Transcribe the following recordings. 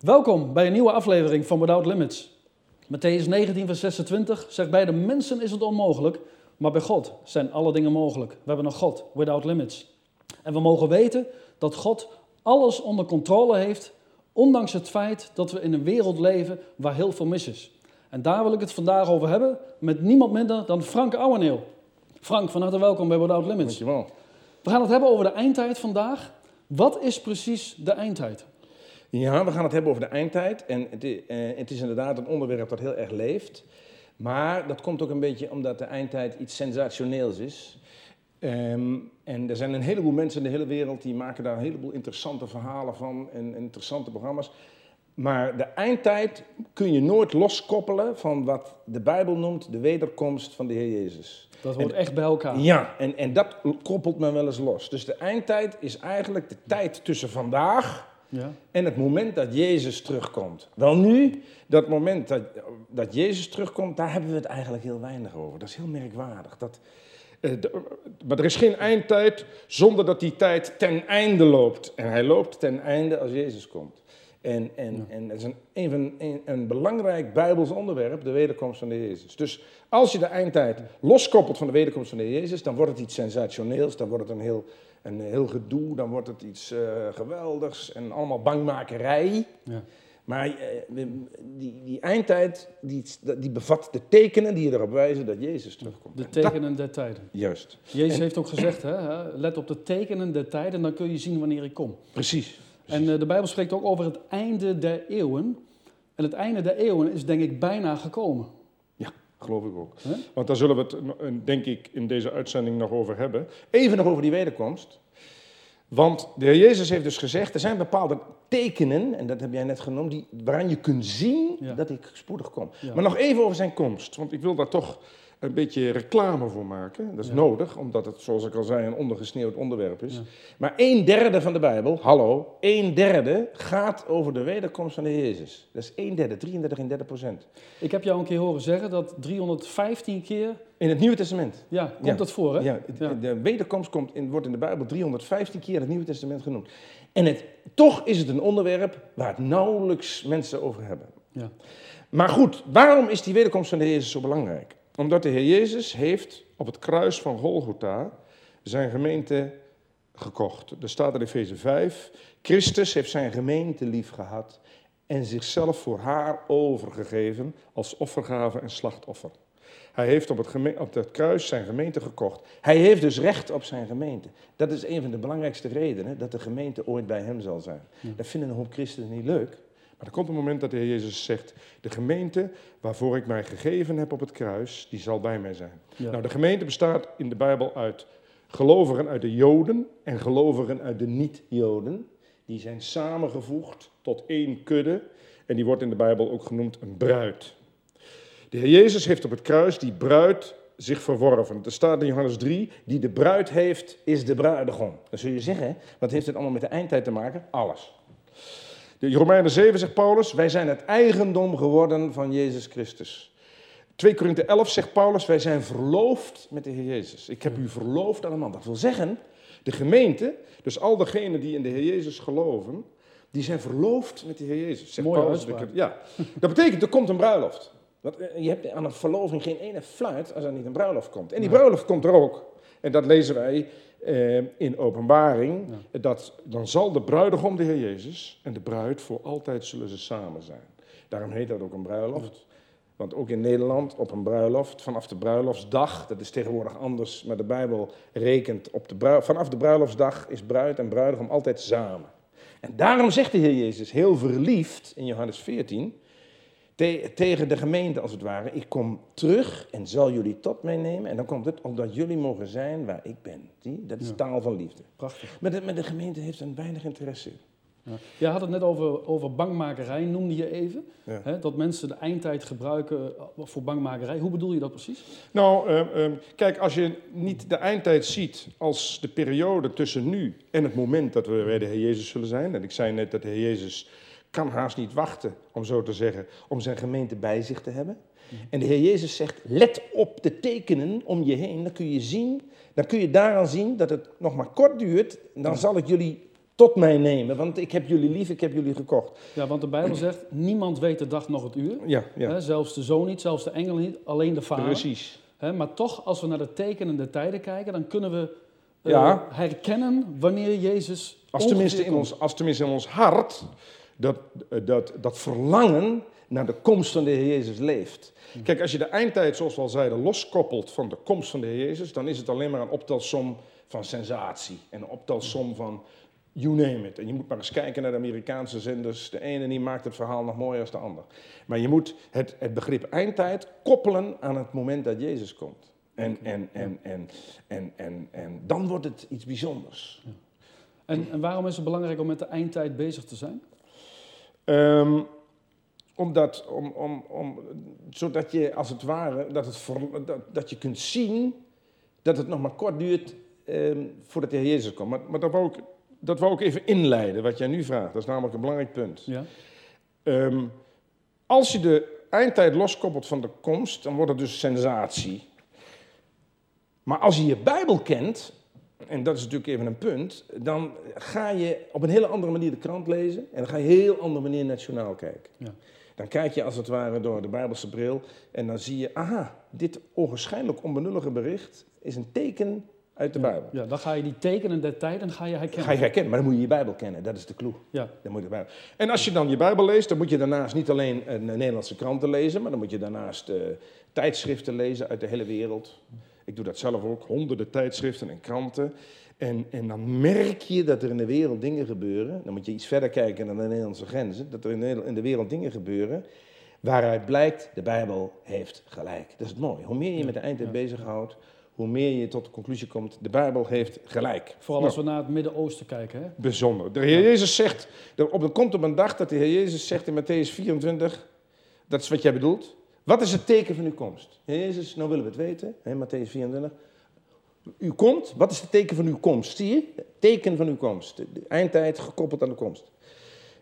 Welkom bij een nieuwe aflevering van Without Limits. Matthäus 19, vers 26 zegt: Bij de mensen is het onmogelijk, maar bij God zijn alle dingen mogelijk. We hebben een God, without limits. En we mogen weten dat God alles onder controle heeft, ondanks het feit dat we in een wereld leven waar heel veel mis is. En daar wil ik het vandaag over hebben met niemand minder dan Frank Ouweneel. Frank, van harte welkom bij Without Limits. Dankjewel. We gaan het hebben over de eindtijd vandaag. Wat is precies de eindtijd? Ja, we gaan het hebben over de eindtijd. En het is, eh, het is inderdaad een onderwerp dat heel erg leeft. Maar dat komt ook een beetje omdat de eindtijd iets sensationeels is. Ehm, en er zijn een heleboel mensen in de hele wereld die maken daar een heleboel interessante verhalen van en interessante programma's. Maar de eindtijd kun je nooit loskoppelen van wat de Bijbel noemt de wederkomst van de Heer Jezus. Dat hoort echt bij elkaar. Ja, en, en dat koppelt men wel eens los. Dus de eindtijd is eigenlijk de tijd tussen vandaag Ja. en het moment dat Jezus terugkomt. Wel nu, dat moment dat, dat Jezus terugkomt, daar hebben we het eigenlijk heel weinig over. Dat is heel merkwaardig. Dat, eh, maar er is geen eindtijd zonder dat die tijd ten einde loopt. En hij loopt ten einde als Jezus komt. En, en, en dat is een, een, van- een, een belangrijk Bijbels onderwerp, de wederkomst van de Heer Jezus. Dus als je de eindtijd loskoppelt van de wederkomst van de Heer Jezus, dan wordt het iets sensationeels, dan wordt het een heel, een heel gedoe, dan wordt het iets eh, geweldigs en allemaal bangmakerij. Ja. Maar eh, die, die eindtijd, die, die bevat de tekenen die erop wijzen dat Jezus terugkomt. De tekenen der tijden. juist, Jezus En- heeft ook gezegd, hè, let op de tekenen der tijden, dan kun je zien wanneer ik kom. precies. En eh, de Bijbel spreekt ook over het einde der eeuwen. En het einde der eeuwen is denk ik bijna gekomen. Geloof ik ook. Want daar zullen we het, denk ik, in deze uitzending nog over hebben. Even nog over die wederkomst. Want de Heer Jezus heeft dus gezegd, er zijn bepaalde tekenen, en dat heb jij net genoemd, die, waaraan je kunt zien Ja. dat ik spoedig kom. Ja. Maar nog even over zijn komst, want ik wil daar toch een beetje reclame voor maken. Dat is Ja. nodig, omdat het, zoals ik al zei, een ondergesneeuwd onderwerp is. Ja. Maar een derde van de Bijbel, hallo, een derde gaat over de wederkomst van de Jezus. Dat is een derde, 33 en 30 procent. Ik heb jou een keer horen zeggen dat 315 keer, In het Nieuwe Testament. ja, komt Ja. dat voor hè? Ja, de wederkomst komt in, wordt in de Bijbel 315 keer in het Nieuwe Testament genoemd. En het, toch is het een onderwerp waar het nauwelijks mensen over hebben. Ja. Maar goed, waarom is die wederkomst van de Jezus zo belangrijk? Omdat de Heer Jezus heeft op het kruis van Golgotha zijn gemeente gekocht. Er staat in Efeze 5, Christus heeft zijn gemeente lief gehad en zichzelf voor haar overgegeven als offergave en slachtoffer. Hij heeft op het, op het kruis zijn gemeente gekocht. Hij heeft dus recht op zijn gemeente. Dat is een van de belangrijkste redenen dat de gemeente ooit bij hem zal zijn. Dat vinden een hoop christenen niet leuk. Maar er komt een moment dat de Heer Jezus zegt: De gemeente waarvoor ik mij gegeven heb op het kruis, die zal bij mij zijn. Ja. Nou, de gemeente bestaat in de Bijbel uit gelovigen uit de Joden en gelovigen uit de niet-Joden. Die zijn samengevoegd tot één kudde. En die wordt in de Bijbel ook genoemd een bruid. De Heer Jezus heeft op het kruis die bruid zich verworven. Er staat in Johannes 3, die de bruid heeft, is de bruidegom. Dan zul je zeggen, wat heeft dit allemaal met de eindtijd te maken? Alles. De Romeinen 7 zegt Paulus, wij zijn het eigendom geworden van Jezus Christus. 2 Korinthe 11 zegt Paulus, wij zijn verloofd met de Heer Jezus. Ik heb u verloofd aan een man. Dat wil zeggen, de gemeente, dus al degenen die in de Heer Jezus geloven, die zijn verloofd met de Heer Jezus. Zegt Mooie Paulus. uitspraak. Ja, dat betekent, er komt een bruiloft. Want eh, je hebt aan een verloving geen ene fluit als er niet een bruiloft komt. En die bruiloft komt er ook. En dat lezen wij eh, in openbaring. Dat, dan zal de bruidegom de Heer Jezus en de bruid voor altijd zullen ze samen zijn. Daarom heet dat ook een bruiloft. Want ook in Nederland op een bruiloft, vanaf de bruiloftsdag, dat is tegenwoordig anders, maar de Bijbel rekent op de brui- vanaf de bruiloftsdag is bruid en bruidegom altijd samen. En daarom zegt de Heer Jezus heel verliefd in Johannes 14 te- tegen de gemeente als het ware, ik kom terug en zal jullie tot mij nemen. En dan komt het, opdat jullie mogen zijn waar ik ben. Zie? Dat is Ja. taal van liefde. Prachtig. Maar de, maar de gemeente heeft er weinig interesse in. Ja. Je had het net over, over bangmakerij, noemde je even. Ja. Hè, dat mensen de eindtijd gebruiken eh, voor bangmakerij. Hoe bedoel je dat precies? Nou, ehm, ehm, kijk, als je niet de eindtijd ziet als de periode tussen nu en het moment dat we bij de Heer Jezus zullen zijn. En ik zei net dat de Heer Jezus kan haast niet wachten, om zo te zeggen, om zijn gemeente bij zich te hebben. En de Heer Jezus zegt, let op de tekenen om je heen. Dan kun je zien, dan kun je daaraan zien dat het nog maar kort duurt. Dan zal ik jullie tot mij nemen, want ik heb jullie lief, ik heb jullie gekocht. Ja, want de Bijbel zegt, niemand weet de dag nog het uur. Ja, ja. Hè, zelfs de zoon niet, zelfs de engel niet, alleen de vader. Precies. Hè, maar toch, als we naar de tekenende tijden kijken, dan kunnen we eh, Ja. herkennen wanneer Jezus Als tenminste, in ons, als tenminste in ons hart dat, eh, dat, dat verlangen naar de komst van de Heer Jezus leeft. Kijk, als je de eindtijd, zoals we al zeiden, loskoppelt van de komst van de Heer Jezus, dan is het alleen maar een optelsom van sensatie. En een optelsom van you name it. En je moet maar eens kijken naar de Amerikaanse zenders. De ene die maakt het verhaal nog mooier dan de ander. Maar je moet het, het begrip eindtijd koppelen aan het moment dat Jezus komt. En, en, en, en, en, en, en dan wordt het iets bijzonders. En, en waarom is het belangrijk om met de eindtijd bezig te zijn? Ehm, omdat, om, om, om, zodat je als het ware, dat, het ver- dat, dat je kunt zien dat het nog maar kort duurt ehm, voordat de Heer Jezus komt. Maar, maar dat, wou ik, dat wou ik even inleiden, wat jij nu vraagt. Dat is namelijk een belangrijk punt. Ja. Ehm, als je de eindtijd loskoppelt van de komst, dan wordt het dus sensatie. Maar als je je Bijbel kent, en dat is natuurlijk even een punt, dan ga je op een hele andere manier de krant lezen en dan ga je een heel andere manier journaal kijken. Ja. Dan kijk je als het ware door de Bijbelse bril en dan zie je, aha, dit ogenschijnlijk onbenullige bericht is een teken uit de Bijbel. Ja, dan ga je die tekenen der tijden ga je herkennen. Ga je herkennen, maar dan moet je je Bijbel kennen, dat is de clue. Ja, Dan moet je de Bijbel. En als je dan je Bijbel leest, dan moet je daarnaast niet alleen eh, Nederlandse kranten lezen, maar dan moet je daarnaast eh, tijdschriften lezen uit de hele wereld. Ik doe dat zelf ook, honderden tijdschriften en kranten. En, en dan merk je dat er in de wereld dingen gebeuren. Dan moet je iets verder kijken dan de Nederlandse grenzen. Dat er in de- wereld dingen gebeuren waaruit blijkt, de Bijbel heeft gelijk. Dat is het mooie. Hoe meer je met de eindtijd bezighoudt, hoe meer je tot de conclusie komt, de Bijbel heeft gelijk. vooral Nou. als we naar het Midden-Oosten kijken. Hè? Bijzonder. De Heer Jezus zegt, er op, er komt op een dag dat de Heer Jezus zegt in Matthäus 24, dat is wat jij bedoelt. Wat is het teken van uw komst? Heer Jezus, nou willen we het weten, hè, Matthäus 24. U komt, wat is het teken van uw komst? Zie je? Het teken van uw komst. De, eindtijd gekoppeld aan de komst.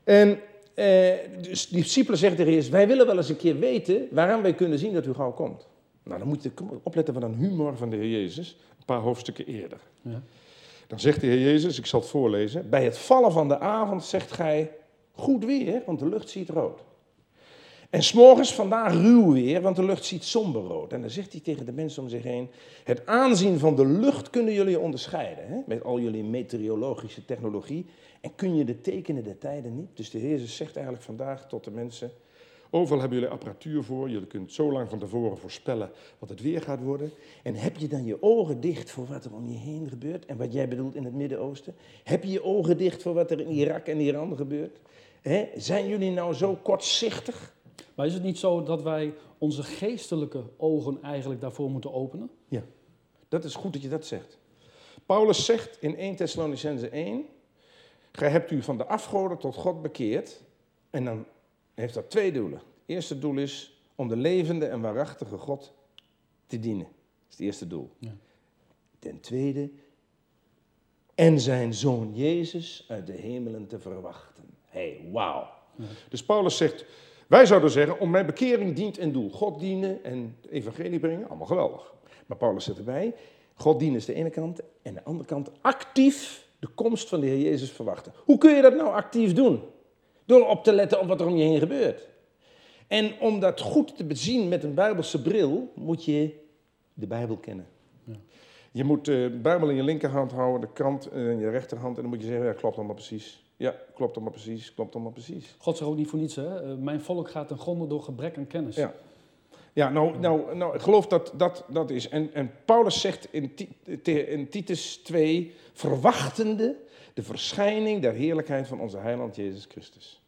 En eh, dus die discipelen zeggen tegen Jezus, wij willen wel eens een keer weten waaraan wij kunnen zien dat u gauw komt. Nou, dan moet je opletten van een humor van de Heer Jezus, een paar hoofdstukken eerder. Ja. Dan zegt de Heer Jezus, ik zal het voorlezen. Bij het vallen van de avond zegt gij, goed weer, want de lucht ziet rood. En s'morgens vandaag ruw weer, want de lucht ziet somberrood. En dan zegt hij tegen de mensen om zich heen, het aanzien van de lucht kunnen jullie onderscheiden. Hè? Met al jullie meteorologische technologie. En kun je de tekenen der tijden niet. Dus de Heer zegt eigenlijk vandaag tot de mensen, overal hebben jullie apparatuur voor. Jullie kunnen zo lang van tevoren voorspellen wat het weer gaat worden. En heb je dan je ogen dicht voor wat er om je heen gebeurt? En wat jij bedoelt in het Midden-Oosten? Heb je je ogen dicht voor wat er in Irak en Iran gebeurt? Hè? Zijn jullie nou zo kortzichtig? Maar is het niet zo dat wij onze geestelijke ogen eigenlijk daarvoor moeten openen? Ja, dat is goed dat je dat zegt. Paulus zegt in 1 Thessalonicense 1, gij hebt u van de afgoden tot God bekeerd. En dan heeft dat twee doelen. Het eerste doel is om de levende en waarachtige God te dienen. Dat is het eerste doel. Ja. Ten tweede, en zijn zoon Jezus uit de hemelen te verwachten. hey, wauw. Dus Paulus zegt, wij zouden zeggen, om mijn bekering dient een doel. God dienen en het evangelie brengen, allemaal geweldig. Maar Paulus zegt erbij, God dienen is de ene kant en de andere kant actief de komst van de Heer Jezus verwachten. Hoe kun je dat nou actief doen? Door op te letten op wat er om je heen gebeurt. En om dat goed te bezien met een Bijbelse bril, moet je de Bijbel kennen. Je moet de Bijbel in je linkerhand houden, de krant in je rechterhand. En dan moet je zeggen, ja, klopt allemaal precies. Ja, klopt allemaal precies, klopt allemaal precies. God zegt ook niet voor niets, hè? eh, mijn volk gaat ten gronde door gebrek aan kennis. Ja. Ja, nou, nou, nou ik geloof dat dat, dat is. En, en Paulus zegt in, in Titus 2, verwachtende de verschijning der heerlijkheid van onze heiland Jezus Christus.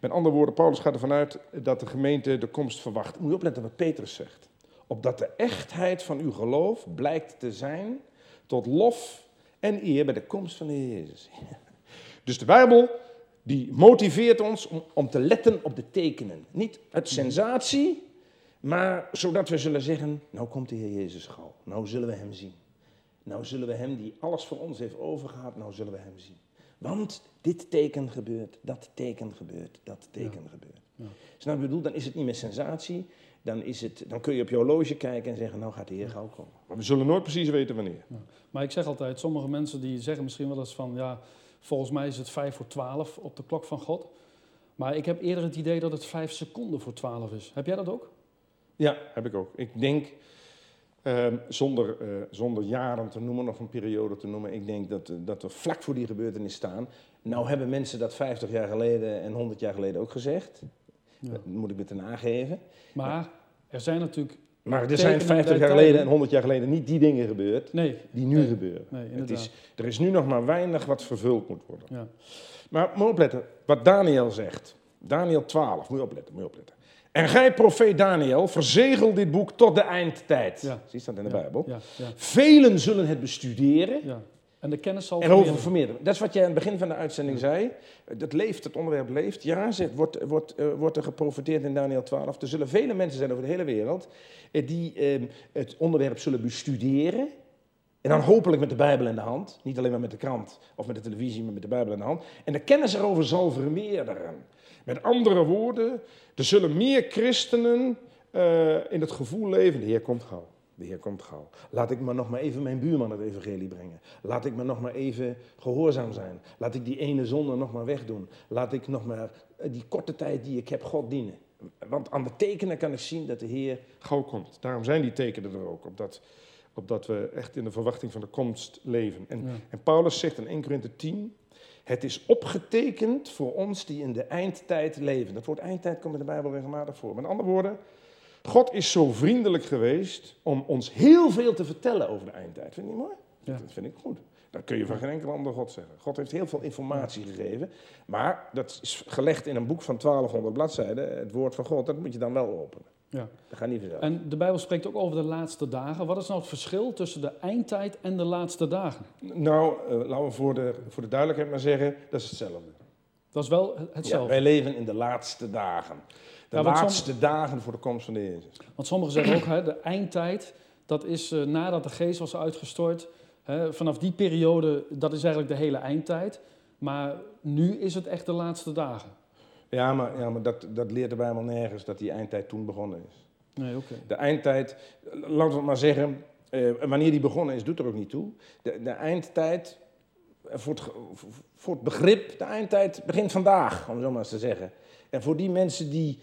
Met andere woorden, Paulus gaat ervan uit dat de gemeente de komst verwacht. Moet je opletten wat Petrus zegt. Opdat de echtheid van uw geloof blijkt te zijn tot lof en eer bij de komst van de Heer Jezus. Dus de Bijbel die motiveert ons om, om te letten op de tekenen. Niet uit sensatie, maar zodat we zullen zeggen, nou komt de Heer Jezus gauw. Nou zullen we hem zien. Nou zullen we hem die alles voor ons heeft overgehad, nou zullen we hem zien. Want dit teken gebeurt, dat teken gebeurt, dat teken gebeurt. Ja. Snap je wat ik bedoel? Dan is het niet meer sensatie, dan, is het, dan kun je op je horloge kijken en zeggen, nou gaat de Heer gauw komen. Maar we zullen nooit precies weten wanneer. Maar ik zeg altijd, sommige mensen die zeggen misschien wel eens van, ja, Volgens mij is het 5 voor 12 op de klok van God. Maar ik heb eerder het idee dat het 5 seconden voor 12 is. Heb jij dat ook? Ja, heb ik ook. Ik denk, ehm, zonder, eh, zonder jaren te noemen of een periode te noemen, ik denk dat, eh, dat we vlak voor die gebeurtenis staan. Nou hebben mensen dat 50 jaar geleden en 100 jaar geleden ook gezegd. Ja. Dat moet ik me te nageven. Maar er zijn natuurlijk. Maar er zijn 50 der jaar geleden en 100 jaar geleden niet die dingen gebeurd Nee, die nu Nee. gebeuren. nee, Het is, er is nu nog maar weinig wat vervuld moet worden. Ja. Maar moet opletten, wat Daniel zegt. Daniel 12, moet je opletten, moet je opletten. En gij, profeet Daniel, verzegel dit boek tot de eindtijd. Ja. Zie je dat in de Ja, Bijbel? Ja, ja, Velen zullen het bestuderen ja. En de kennis zal en over vermeerderen. Dat is wat jij aan het begin van de uitzending zei. Dat leeft, het onderwerp leeft. Ja, zegt, wordt, wordt, eh, wordt er geprofiteerd in Daniel 12. Er zullen vele mensen zijn over de hele wereld eh, die eh, het onderwerp zullen bestuderen. En dan hopelijk met de Bijbel in de hand. Niet alleen maar met de krant of met de televisie, maar met de Bijbel in de hand. En de kennis erover zal vermeerderen. Met andere woorden, er zullen meer christenen eh, in het gevoel leven, de Heer komt gauw. De Heer komt gauw. Laat ik maar nog maar even mijn buurman het evangelie brengen. Laat ik maar nog maar even gehoorzaam zijn. Laat ik die ene zonde nog maar wegdoen. Laat ik nog maar eh, die korte tijd die ik heb God dienen. Want aan de tekenen kan ik zien dat de Heer gauw komt. Daarom zijn die tekenen er ook, opdat, opdat we echt in de verwachting van de komst leven. En, Ja. en Paulus zegt in 1 Korinthe 10, het is opgetekend voor ons die in de eindtijd leven. Dat woord eindtijd komt in de Bijbel regelmatig voor. Met andere woorden, God is zo vriendelijk geweest om ons heel veel te vertellen over de eindtijd. Vind je niet mooi? Ja. Dat vind ik goed. Dat kun je van geen enkel ander God zeggen. God heeft heel veel informatie gegeven, maar dat is gelegd in een boek van 1200 bladzijden, het woord van God, dat moet je dan wel openen. Ja. Dat gaat niet vanzelf. En de Bijbel spreekt ook over de laatste dagen. Wat is nou het verschil tussen de eindtijd en de laatste dagen? Nou, eh, laten we voor de, voor de duidelijkheid maar zeggen, dat is hetzelfde. Dat is wel Ja, hetzelfde. wij leven in de laatste dagen. De Ja, laatste dagen voor de komst van de Jezus. Want sommigen zeggen ook, hè, de eindtijd, dat is eh, nadat de geest was uitgestort. Hè, vanaf die periode, dat is eigenlijk de hele eindtijd. Maar nu is het echt de laatste dagen. Ja, maar, ja, maar dat, dat leert de Bijbel nergens, dat die eindtijd toen begonnen is. Nee, oké. De eindtijd, laten we het maar zeggen, eh, wanneer die begonnen is, doet er ook niet toe. De, de eindtijd, eh, voor het, voor het begrip, de eindtijd begint vandaag, om zo maar eens te zeggen. En voor die mensen die,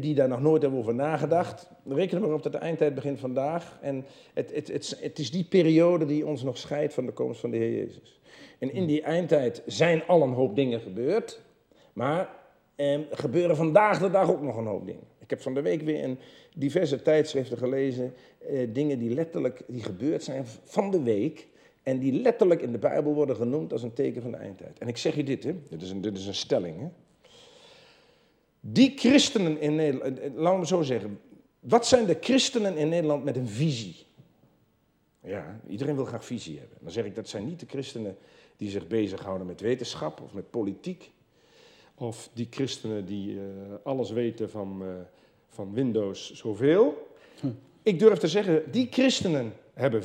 die daar nog nooit hebben over nagedacht, reken er maar op dat de eindtijd begint vandaag. En het, het, het, het is die periode die ons nog scheidt van de komst van de Heer Jezus. En in die eindtijd zijn al een hoop dingen gebeurd, maar eh, gebeuren vandaag de dag ook nog een hoop dingen. Ik heb van de week weer in diverse tijdschriften gelezen, eh, dingen die letterlijk die gebeurd zijn van de week. En die letterlijk in de Bijbel worden genoemd als een teken van de eindtijd. En ik zeg je dit, hè, dit, is een, dit is een stelling. Hè. Die christenen in Nederland, eh, eh, laten we zo zeggen. Wat zijn de christenen in Nederland met een visie? Ja, iedereen wil graag visie hebben. Dan zeg ik, dat zijn niet de christenen die zich bezighouden met wetenschap of met politiek. Of die christenen die eh, alles weten van, van Windows zoveel. Ik durf te zeggen, die christenen hebben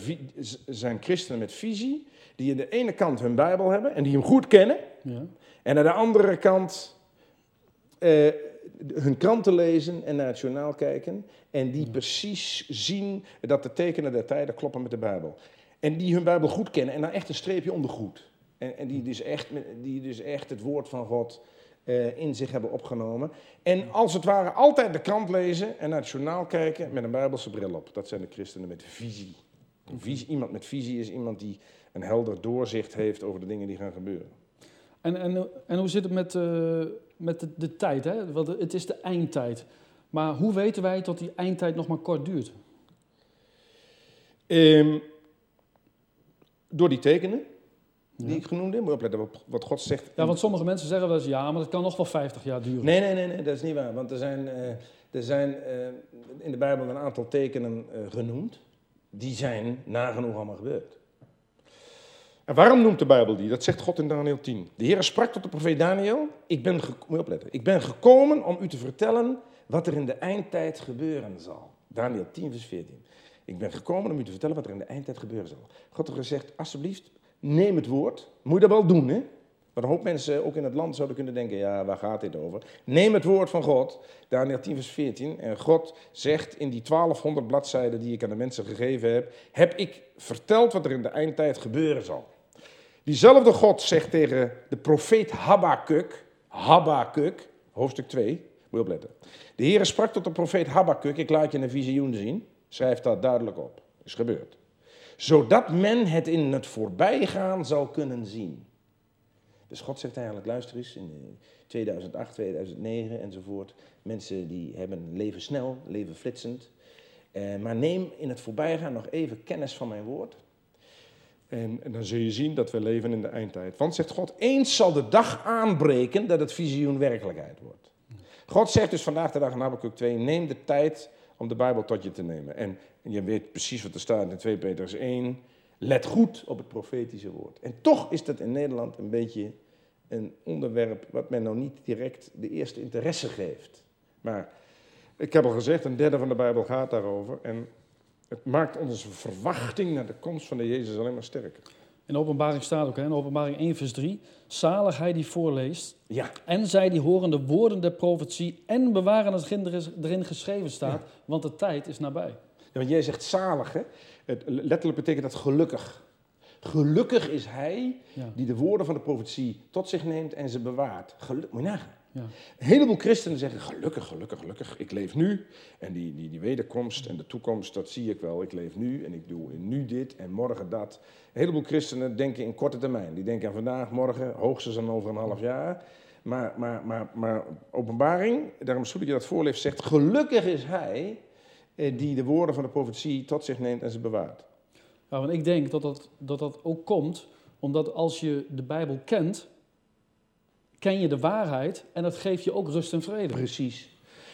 zijn christenen met visie. Die aan de ene kant hun Bijbel hebben en die hem goed kennen. Ja. En aan de andere kant eh, hun kranten lezen en naar het journaal kijken. En die precies zien dat de tekenen der tijden kloppen met de Bijbel. En die hun Bijbel goed kennen en daar echt een streepje onder goed. En, en die, dus echt, die dus echt het woord van God eh, in zich hebben opgenomen. En als het ware altijd de krant lezen en naar het journaal kijken met een Bijbelse bril op. Dat zijn de christenen met visie. Visie. Iemand met visie is iemand die een helder doorzicht heeft over de dingen die gaan gebeuren. En, en, en hoe zit het met, eh, met de, de tijd? Hè? Want het is de eindtijd. Maar hoe weten wij dat die eindtijd nog maar kort duurt? Ehm, door die tekenen die Ja. ik genoemd heb, moet je opletten wat, God zegt. Ja, want sommige mensen zeggen wel eens ja, maar dat kan nog wel 50 jaar duren. Nee, nee, nee, nee, dat is niet waar. Want er zijn, eh, er zijn eh, in de Bijbel een aantal tekenen eh, genoemd. Die zijn nagenoeg allemaal gebeurd. En waarom noemt de Bijbel die? Dat zegt God in Daniel 10. De Heer sprak tot de profeet Daniel. Ik ben. Ik ben gekomen om u te vertellen wat er in de eindtijd gebeuren zal. Daniel 10, vers 14. Ik ben gekomen om u te vertellen wat er in de eindtijd gebeuren zal. God heeft gezegd, alsjeblieft, neem het woord. Moet je dat wel doen, hè? Want een hoop mensen ook in het land zouden kunnen denken, ja, waar gaat dit over? Neem het woord van God, Daniel 10 vers 14. En God zegt in die 1200 bladzijden die ik aan de mensen gegeven heb, heb ik verteld wat er in de eindtijd gebeuren zal. Diezelfde God zegt tegen de profeet Habakkuk, Habakkuk, hoofdstuk 2, moet opletten. De Heere sprak tot de profeet Habakkuk, ik laat je een visioen zien, schrijf dat duidelijk op, is gebeurd. Zodat men het in het voorbijgaan zal kunnen zien. Dus God zegt eigenlijk, luister eens, in 2008, 2009 enzovoort. Mensen die hebben leven snel, leven flitsend. Eh, maar neem in het voorbijgaan nog even kennis van mijn woord. En, en, dan zul je zien dat we leven in de eindtijd. Want zegt God, eens zal de dag aanbreken dat het visioen werkelijkheid wordt. God zegt dus vandaag de dag in Habakkuk 2, neem de tijd om de Bijbel tot je te nemen. En, je weet precies wat er staat in 2 Petrus 1. Let goed op het profetische woord. En toch is dat in Nederland een beetje een onderwerp wat men nou niet direct de eerste interesse geeft. Maar ik heb al gezegd, een derde van de Bijbel gaat daarover. En het maakt onze verwachting naar de komst van de Jezus alleen maar sterker. In de openbaring staat ook, hè, in openbaring 1 vers 3, zalig hij die voorleest Ja, en zij die horen de woorden der profetie en bewaren hetgeen er erin geschreven staat, want de tijd is nabij. Ja, want jij zegt zalig, hè? Het, letterlijk betekent dat gelukkig. Gelukkig is hij Ja. die de woorden van de profetie tot zich neemt en ze bewaart. Geluk, moet je nagaan. Ja. Een heleboel christenen zeggen gelukkig, gelukkig, gelukkig. Ik leef nu en die, die, die wederkomst en de toekomst, dat zie ik wel. Ik leef nu en ik doe nu dit en morgen dat. Een heleboel christenen denken in korte termijn. Die denken aan vandaag, morgen, hoogstens aan over een half jaar. Maar, maar, maar, maar openbaring, daarom dat je dat voorleeft, zegt gelukkig is hij eh, die de woorden van de profetie tot zich neemt en ze bewaart. Ja, want ik denk dat dat, dat dat ook komt omdat als je de Bijbel kent, ken je de waarheid en dat geeft je ook rust en vrede. Precies.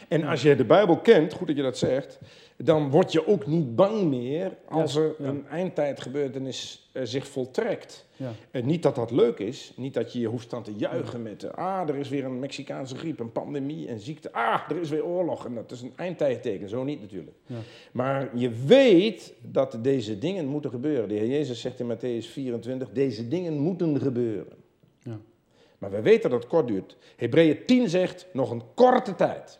En als je de Bijbel kent, goed dat je dat zegt, dan word je ook niet bang meer als er een eindtijdgebeurtenis eh, zich voltrekt. Ja. En niet dat dat leuk is, niet dat je je hoeft aan te juichen met, ah, er is weer een Mexicaanse griep, een pandemie, een ziekte, ah, er is weer oorlog. En dat is een eindtijdteken, zo niet natuurlijk. Ja. Maar je weet dat deze dingen moeten gebeuren. De Heer Jezus zegt in Matthäus 24, deze dingen moeten gebeuren. Maar we weten dat het kort duurt. Hebreeën 10 zegt nog een korte tijd.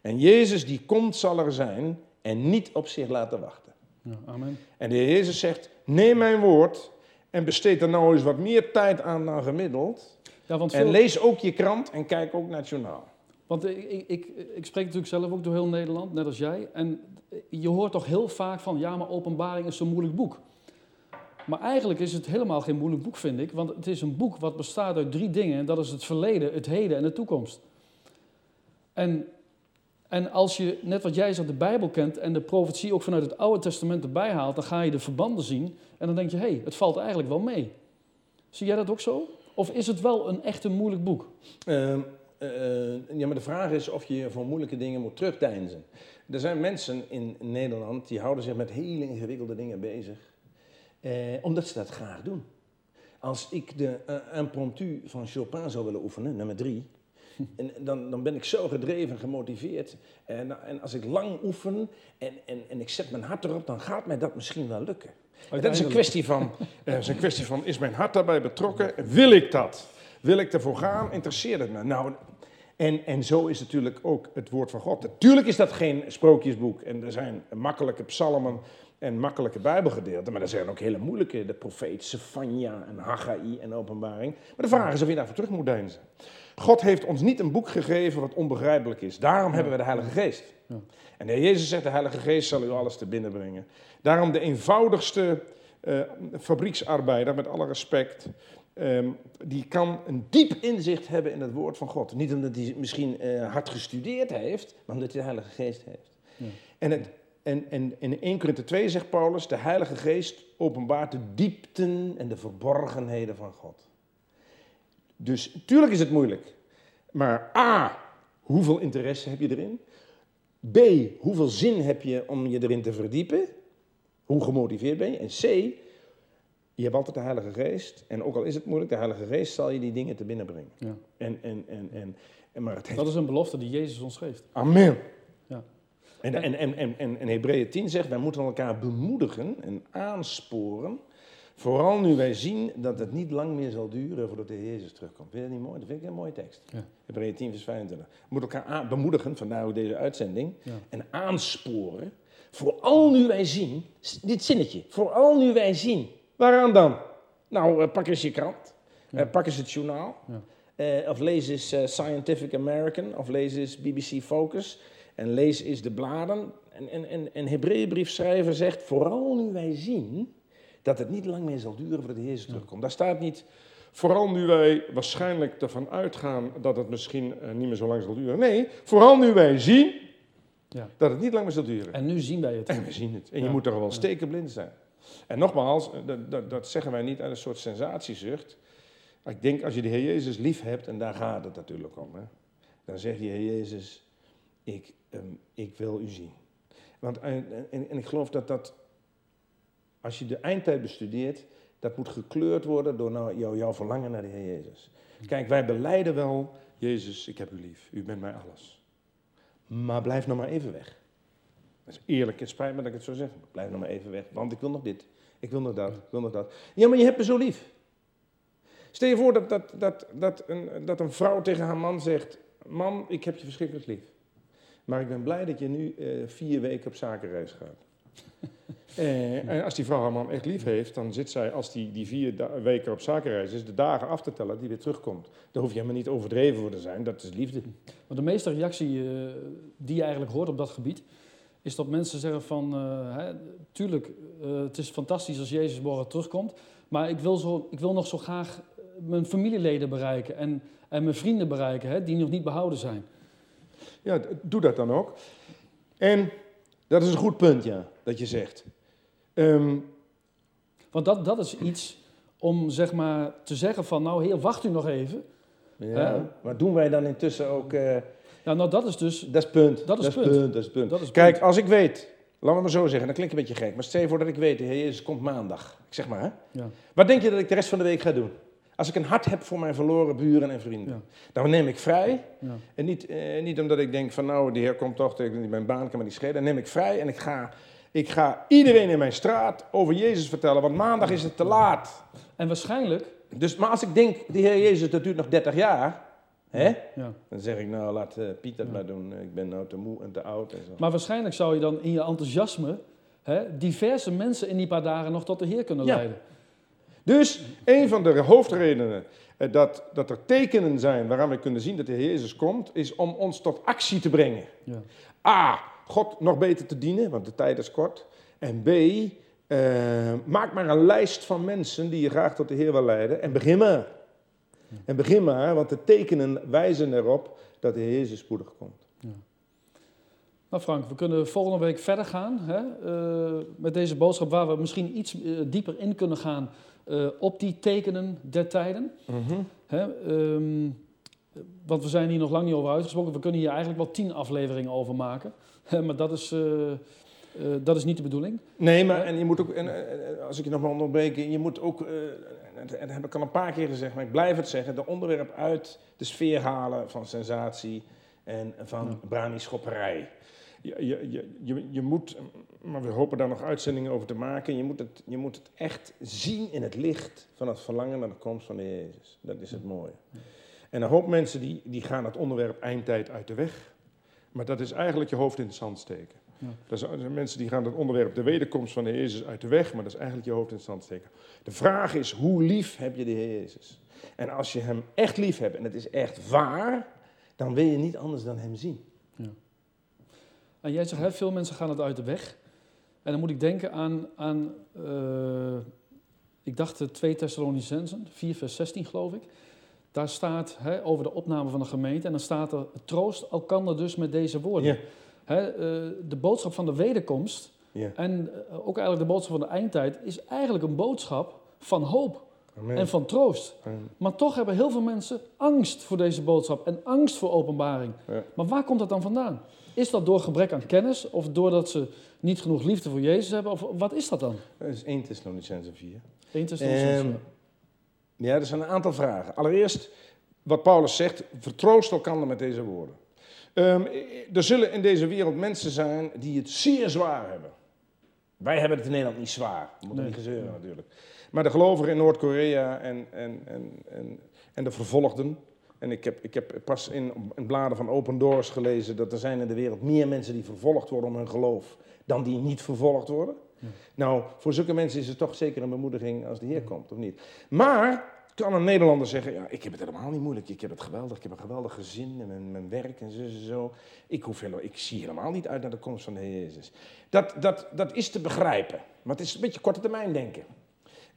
En Jezus die komt zal er zijn en niet op zich laten wachten. Ja, amen. En de Heer Jezus zegt, neem mijn woord en besteed er nou eens wat meer tijd aan dan gemiddeld. Ja, want, En lees ook je krant en kijk ook naar het journaal. want ik, ik, ik, ik spreek natuurlijk zelf ook door heel Nederland, net als jij. En je hoort toch heel vaak van, ja, maar openbaring is zo'n moeilijk boek. Maar eigenlijk is het helemaal geen moeilijk boek, vind ik. Want het is een boek wat bestaat uit drie dingen. En dat is het verleden, het heden en de toekomst. En, en als je, net wat jij zegt, de Bijbel kent en de profetie ook vanuit het Oude Testament erbij haalt, dan ga je de verbanden zien. En dan denk je, hé, hey, het valt eigenlijk wel mee. Zie jij dat ook zo? Of is het wel een echt een moeilijk boek? Ehm, eh, ja, maar de vraag is of je voor moeilijke dingen moet terugdeinzen. Er zijn mensen in Nederland die houden zich met hele ingewikkelde dingen bezig. Eh, omdat ze dat graag doen. Als ik de eh, impromptu van Chopin zou willen oefenen, nummer drie, en dan, dan ben ik zo gedreven, gemotiveerd. En, en als ik lang oefen en, en, en ik zet mijn hart erop, dan gaat mij dat misschien wel lukken. Dat is een kwestie van, eh, is een kwestie van, is mijn hart daarbij betrokken? Wil ik dat? Wil ik ervoor gaan? Interesseert het me? Nou, en, en zo is natuurlijk ook het woord van God. Natuurlijk is dat geen sprookjesboek. En er zijn makkelijke psalmen en makkelijke bijbelgedeelten. Maar er zijn ook hele moeilijke. De profeet Sefania en Haggai en openbaring. Maar de vraag is of je daarvoor terug moet deinzen. God heeft ons niet een boek gegeven wat onbegrijpelijk is. Daarom hebben we de Heilige Geest. Ja. En de Heer Jezus zegt, de Heilige Geest zal u alles te binnen brengen. Daarom de eenvoudigste eh, fabrieksarbeider, met alle respect, ehm, die kan een diep inzicht hebben in het woord van God. Niet omdat hij misschien eh, hard gestudeerd heeft, maar omdat hij de Heilige Geest heeft. Ja. En, het, en, en in 1 Korinthe 2 zegt Paulus, de Heilige Geest openbaart de diepten en de verborgenheden van God. Dus tuurlijk is het moeilijk. Maar A, hoeveel interesse heb je erin? B, hoeveel zin heb je om je erin te verdiepen? Hoe gemotiveerd ben je? En C, je hebt altijd de Heilige Geest. En ook al is het moeilijk, de Heilige Geest zal je die dingen te binnen brengen. Ja. En, en, en, en, en, maar het heeft... Dat is een belofte die Jezus ons geeft. Amen. Ja. En, en, en, en, en, en Hebreeën 10 zegt, wij moeten elkaar bemoedigen en aansporen. Vooral nu wij zien dat het niet lang meer zal duren voordat de Heer Jezus terugkomt. Vind je dat niet mooi? Dat vind ik een mooie tekst. Ja. Hebreeën 10 vers 25. We moeten elkaar bemoedigen, vandaar ook deze uitzending. Ja. En aansporen. Vooral nu wij zien, dit zinnetje, vooral nu wij zien. Waaraan dan? Nou, eh, pak eens je krant. Ja. Eh, pak eens het journaal. Ja. Eh, of lees eens Scientific American. Of lees eens BBC Focus. En lees eens de bladen. En, en, en, en Hebreeënbriefschrijver zegt, vooral nu wij zien dat het niet lang meer zal duren voordat de Jezus terugkomt. Daar staat niet, vooral nu wij waarschijnlijk ervan uitgaan dat het misschien eh, niet meer zo lang zal duren. Nee, vooral nu wij zien Ja. dat het niet lang meer zal duren. En nu zien wij het. En we zien het. En je moet toch wel stekenblind zijn. En nogmaals, eh, dat, dat, dat zeggen wij niet uit een soort sensatiezucht. Ik denk als je de Heer Jezus lief hebt, en daar gaat het natuurlijk om, hè, dan zegt je Heer Jezus, ik, ehm, ik wil u zien. Want, en, en, en ik geloof dat dat, als je de eindtijd bestudeert, dat moet gekleurd worden door nou, jou, jouw verlangen naar de Heer Jezus. Kijk, wij beleiden wel, Jezus, ik heb u lief, u bent mij alles. Maar blijf nog maar even weg. Dat is eerlijk, het spijt me dat ik het zo zeg. Blijf nog maar even weg, want ik wil nog dit. Ik wil nog dat, ik wil nog dat. Ja, maar je hebt me zo lief. Stel je voor dat, dat, dat, dat, een, dat een vrouw tegen haar man zegt... Man, ik heb je verschrikkelijk lief. Maar ik ben blij dat je nu eh, vier weken op zakenreis gaat. Eh, en als die vrouw haar man echt lief heeft, dan zit zij, als die, die vier weken op zakenreis is, de dagen af te tellen die weer terugkomt. Daar hoef je helemaal niet overdreven voor te zijn, dat is liefde. Maar de meeste reactie eh, die je eigenlijk hoort op dat gebied, is dat mensen zeggen van, hè, tuurlijk, het is fantastisch als Jezus morgen terugkomt, maar ik wil, zo, ik wil nog zo graag mijn familieleden bereiken en, en mijn vrienden bereiken, hè, die nog niet behouden zijn. Ja, doe dat dan ook. En dat is een goed punt, ja, dat je zegt. Ehm, Want dat, dat is iets om zeg maar te zeggen van, nou heer, wacht u nog even. ja, Eh, maar doen wij dan intussen ook... Ja, nou dat is dus, dat is punt. Dat is punt. punt. Dat is punt. Dat is het Kijk, punt. als ik weet, laten we maar zo zeggen, dat klinkt een beetje gek, maar stel je voor dat ik weet, de Heer Jezus komt maandag. Ik zeg maar, hè? ja, Wat denk je dat ik de rest van de week ga doen? Als ik een hart heb voor mijn verloren buren en vrienden, Ja. dan neem ik vrij. ja, En niet, eh, niet omdat ik denk van nou, de Heer komt toch, ik- mijn baan kan me niet schelen. Dan neem ik vrij en ik ga, ik ga iedereen in mijn straat over Jezus vertellen, want maandag is het te laat. En waarschijnlijk, Dus, maar als ik denk, de Heer Jezus, dat duurt nog 30 jaar, hè? ja, dan zeg ik nou, laat eh, Piet dat maar doen. Ik ben nou te moe en te oud en zo. maar waarschijnlijk zou je dan in je enthousiasme hè, diverse mensen in die paar dagen nog tot de Heer kunnen Ja. leiden. Dus een van de hoofdredenen eh, dat, dat er tekenen zijn waaraan we kunnen zien dat de Heer Jezus komt, is om ons tot actie te brengen. Ja. A. God nog beter te dienen, want de tijd is kort. En B. eh, maak maar een lijst van mensen die je graag tot de Heer wil leiden. En begin maar. En begin maar, want de tekenen wijzen erop dat de Heer Jezus spoedig komt. Nou Frank, we kunnen volgende week verder gaan hè, eh, met deze boodschap waar we misschien iets eh, dieper in kunnen gaan eh, op die tekenen der tijden. Hè, ehm, want we zijn hier nog lang niet over uitgesproken. We kunnen hier eigenlijk wel tien afleveringen over maken. Hè, maar dat is, dat is niet de bedoeling. Nee, maar en je moet ook, en, als ik je nog maar onderbreek, je moet ook, en dat heb ik al een paar keer gezegd, maar ik blijf het zeggen, de onderwerp uit de sfeer halen van sensatie en van brani-schopperij. Je, je, je, je, je moet, maar we hopen daar nog uitzendingen over te maken, je moet, het, je moet het echt zien in het licht van het verlangen naar de komst van de Jezus. Dat is het mooie. En een hoop mensen die, die gaan het onderwerp eindtijd uit de weg, maar dat is eigenlijk je hoofd in het zand steken. Er zijn mensen die gaan het onderwerp de wederkomst van de Heer Jezus uit de weg, maar dat is eigenlijk je hoofd in het zand steken. De vraag is, hoe lief heb je de Heer Jezus? En als je hem echt lief hebt, en het is echt waar, dan wil je niet anders dan hem zien. En jij zegt, hè, veel mensen gaan het uit de weg. En dan moet ik denken aan, aan eh, ik dacht de 2 Thessalonicensen, 4 vers 16 geloof ik. Daar staat hè, over de opname van de gemeente en dan staat er, troost elkander dus met deze woorden. Ja. Hè, eh, de boodschap van de wederkomst Ja. en eh, ook eigenlijk de boodschap van de eindtijd is eigenlijk een boodschap van hoop Amen. en van troost. Amen. Maar toch hebben heel veel mensen angst voor deze boodschap en angst voor openbaring. Ja. Maar waar komt dat dan vandaan? Is dat door gebrek aan kennis of doordat ze niet genoeg liefde voor Jezus hebben? Of wat is dat dan? Dat is 1 Thessalonicense 4. 1 Thessalonicenzen. Ehm, ja, er zijn een aantal vragen. Allereerst, wat Paulus zegt, vertroost elkaar met deze woorden. Ehm, er zullen in deze wereld mensen zijn die het zeer zwaar hebben. Wij hebben het in Nederland niet zwaar. We moeten Nee. niet gezeuren natuurlijk. Maar de gelovigen in Noord-Korea en, en, en, en, en de vervolgden. En ik heb, ik heb pas in, in bladen van Open Doors gelezen dat er zijn in de wereld meer mensen die vervolgd worden om hun geloof dan die niet vervolgd worden. Nou, voor zulke mensen is het toch zeker een bemoediging als de Heer komt, of niet? Maar kan een Nederlander zeggen, ja, ik heb het helemaal niet moeilijk, ik heb het geweldig, ik heb een geweldig gezin en mijn, mijn werk en zo en zo. Ik, hoef helemaal, ik zie helemaal niet uit naar de komst van de Heer Jezus. Dat, dat, dat is te begrijpen, maar het is een beetje korte termijn denken.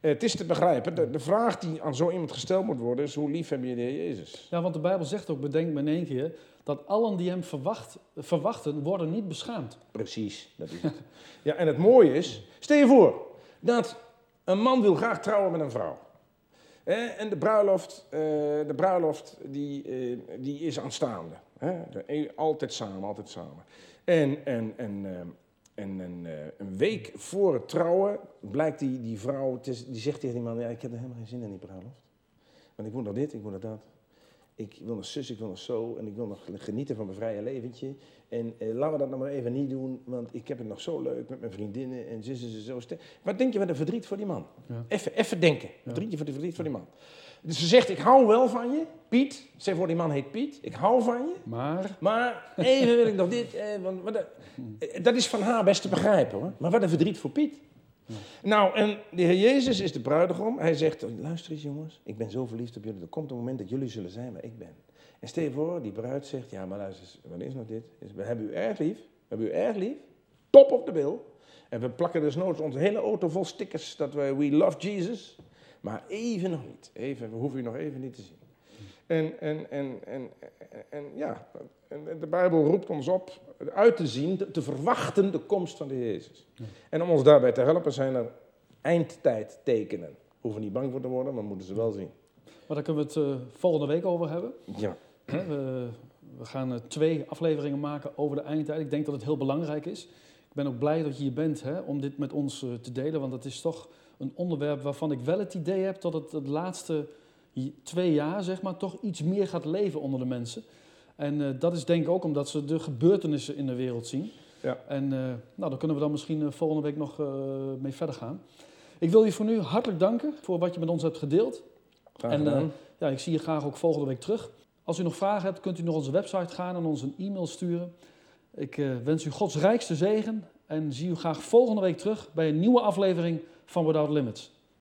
Eh, het is te begrijpen, de, de vraag die aan zo iemand gesteld moet worden is, hoe lief heb je de Heer Jezus? Ja, want de Bijbel zegt ook, bedenk me in één keer, dat allen die hem verwacht, verwachten, worden niet beschaamd. Precies, dat is het. Ja, en het mooie is, stel je voor dat een man wil graag trouwen met een vrouw. En de bruiloft, eh, de bruiloft die, eh, die is aanstaande. De- altijd samen, altijd samen. En, en, en, eh, en een, eh, een week voor het trouwen blijkt die, die vrouw, is- die zegt tegen die man, ja, ik heb er helemaal geen zin in die bruiloft. Want ik moet nog dit, ik moet nog dat. Ik wil nog zus, ik wil nog zo en ik wil nog genieten van mijn vrije leventje. En eh, laten we dat nog maar even niet doen, want ik heb het nog zo leuk met mijn vriendinnen en zus en zo. Wat denk je wat een verdriet voor die man? Ja. Even, even denken. Verdrietje voor de verdriet voor die man. Dus ze zegt, ik hou wel van je, Piet. Zeg voor die man heet Piet. Ik hou van je. Maar, Maar even wil ik nog dit. Eh, want, wat, eh, dat is van haar best te begrijpen hoor. Maar wat een verdriet voor Piet. Nou, en de Heer Jezus is de bruidegom. Hij zegt, luister eens jongens, ik ben zo verliefd op jullie. Er komt een moment dat jullie zullen zijn waar ik ben. En stel je voor, die bruid zegt, ja maar luister eens, wat is nou dit? We hebben u erg lief, we hebben u erg lief. Top op de bil. En we plakken dus nooit onze hele auto vol stickers dat we we love Jesus. Maar even nog niet. Even, we hoeven u nog even niet te zien. En, en, en, en, en, ja, en de Bijbel roept ons op uit te zien, te, te verwachten de komst van de Jezus. En om ons daarbij te helpen zijn er eindtijdtekenen. We hoeven niet bang voor te worden, maar moeten ze wel zien. maar daar kunnen we het eh, volgende week over hebben. Ja, we, we gaan eh, twee afleveringen maken over de eindtijd. Ik denk dat het heel belangrijk is. Ik ben ook blij dat je hier bent hè, om dit met ons eh, te delen. Want het is toch een onderwerp waarvan ik wel het idee heb dat het de laatste twee jaar zeg maar, toch iets meer gaat leven onder de mensen. En eh, dat is denk ik ook omdat ze de gebeurtenissen in de wereld zien. Ja. En eh, nou, daar kunnen we dan misschien volgende week nog mee verder gaan. Ik wil je voor nu hartelijk danken voor wat je met ons hebt gedeeld. graag En, gedaan. Ja, ik zie je graag ook volgende week terug. Als u nog vragen hebt, kunt u naar onze website gaan en ons een e-mail sturen. Ik eh, wens u Gods rijkste zegen en zie u graag volgende week terug bij een nieuwe aflevering van Without Limits.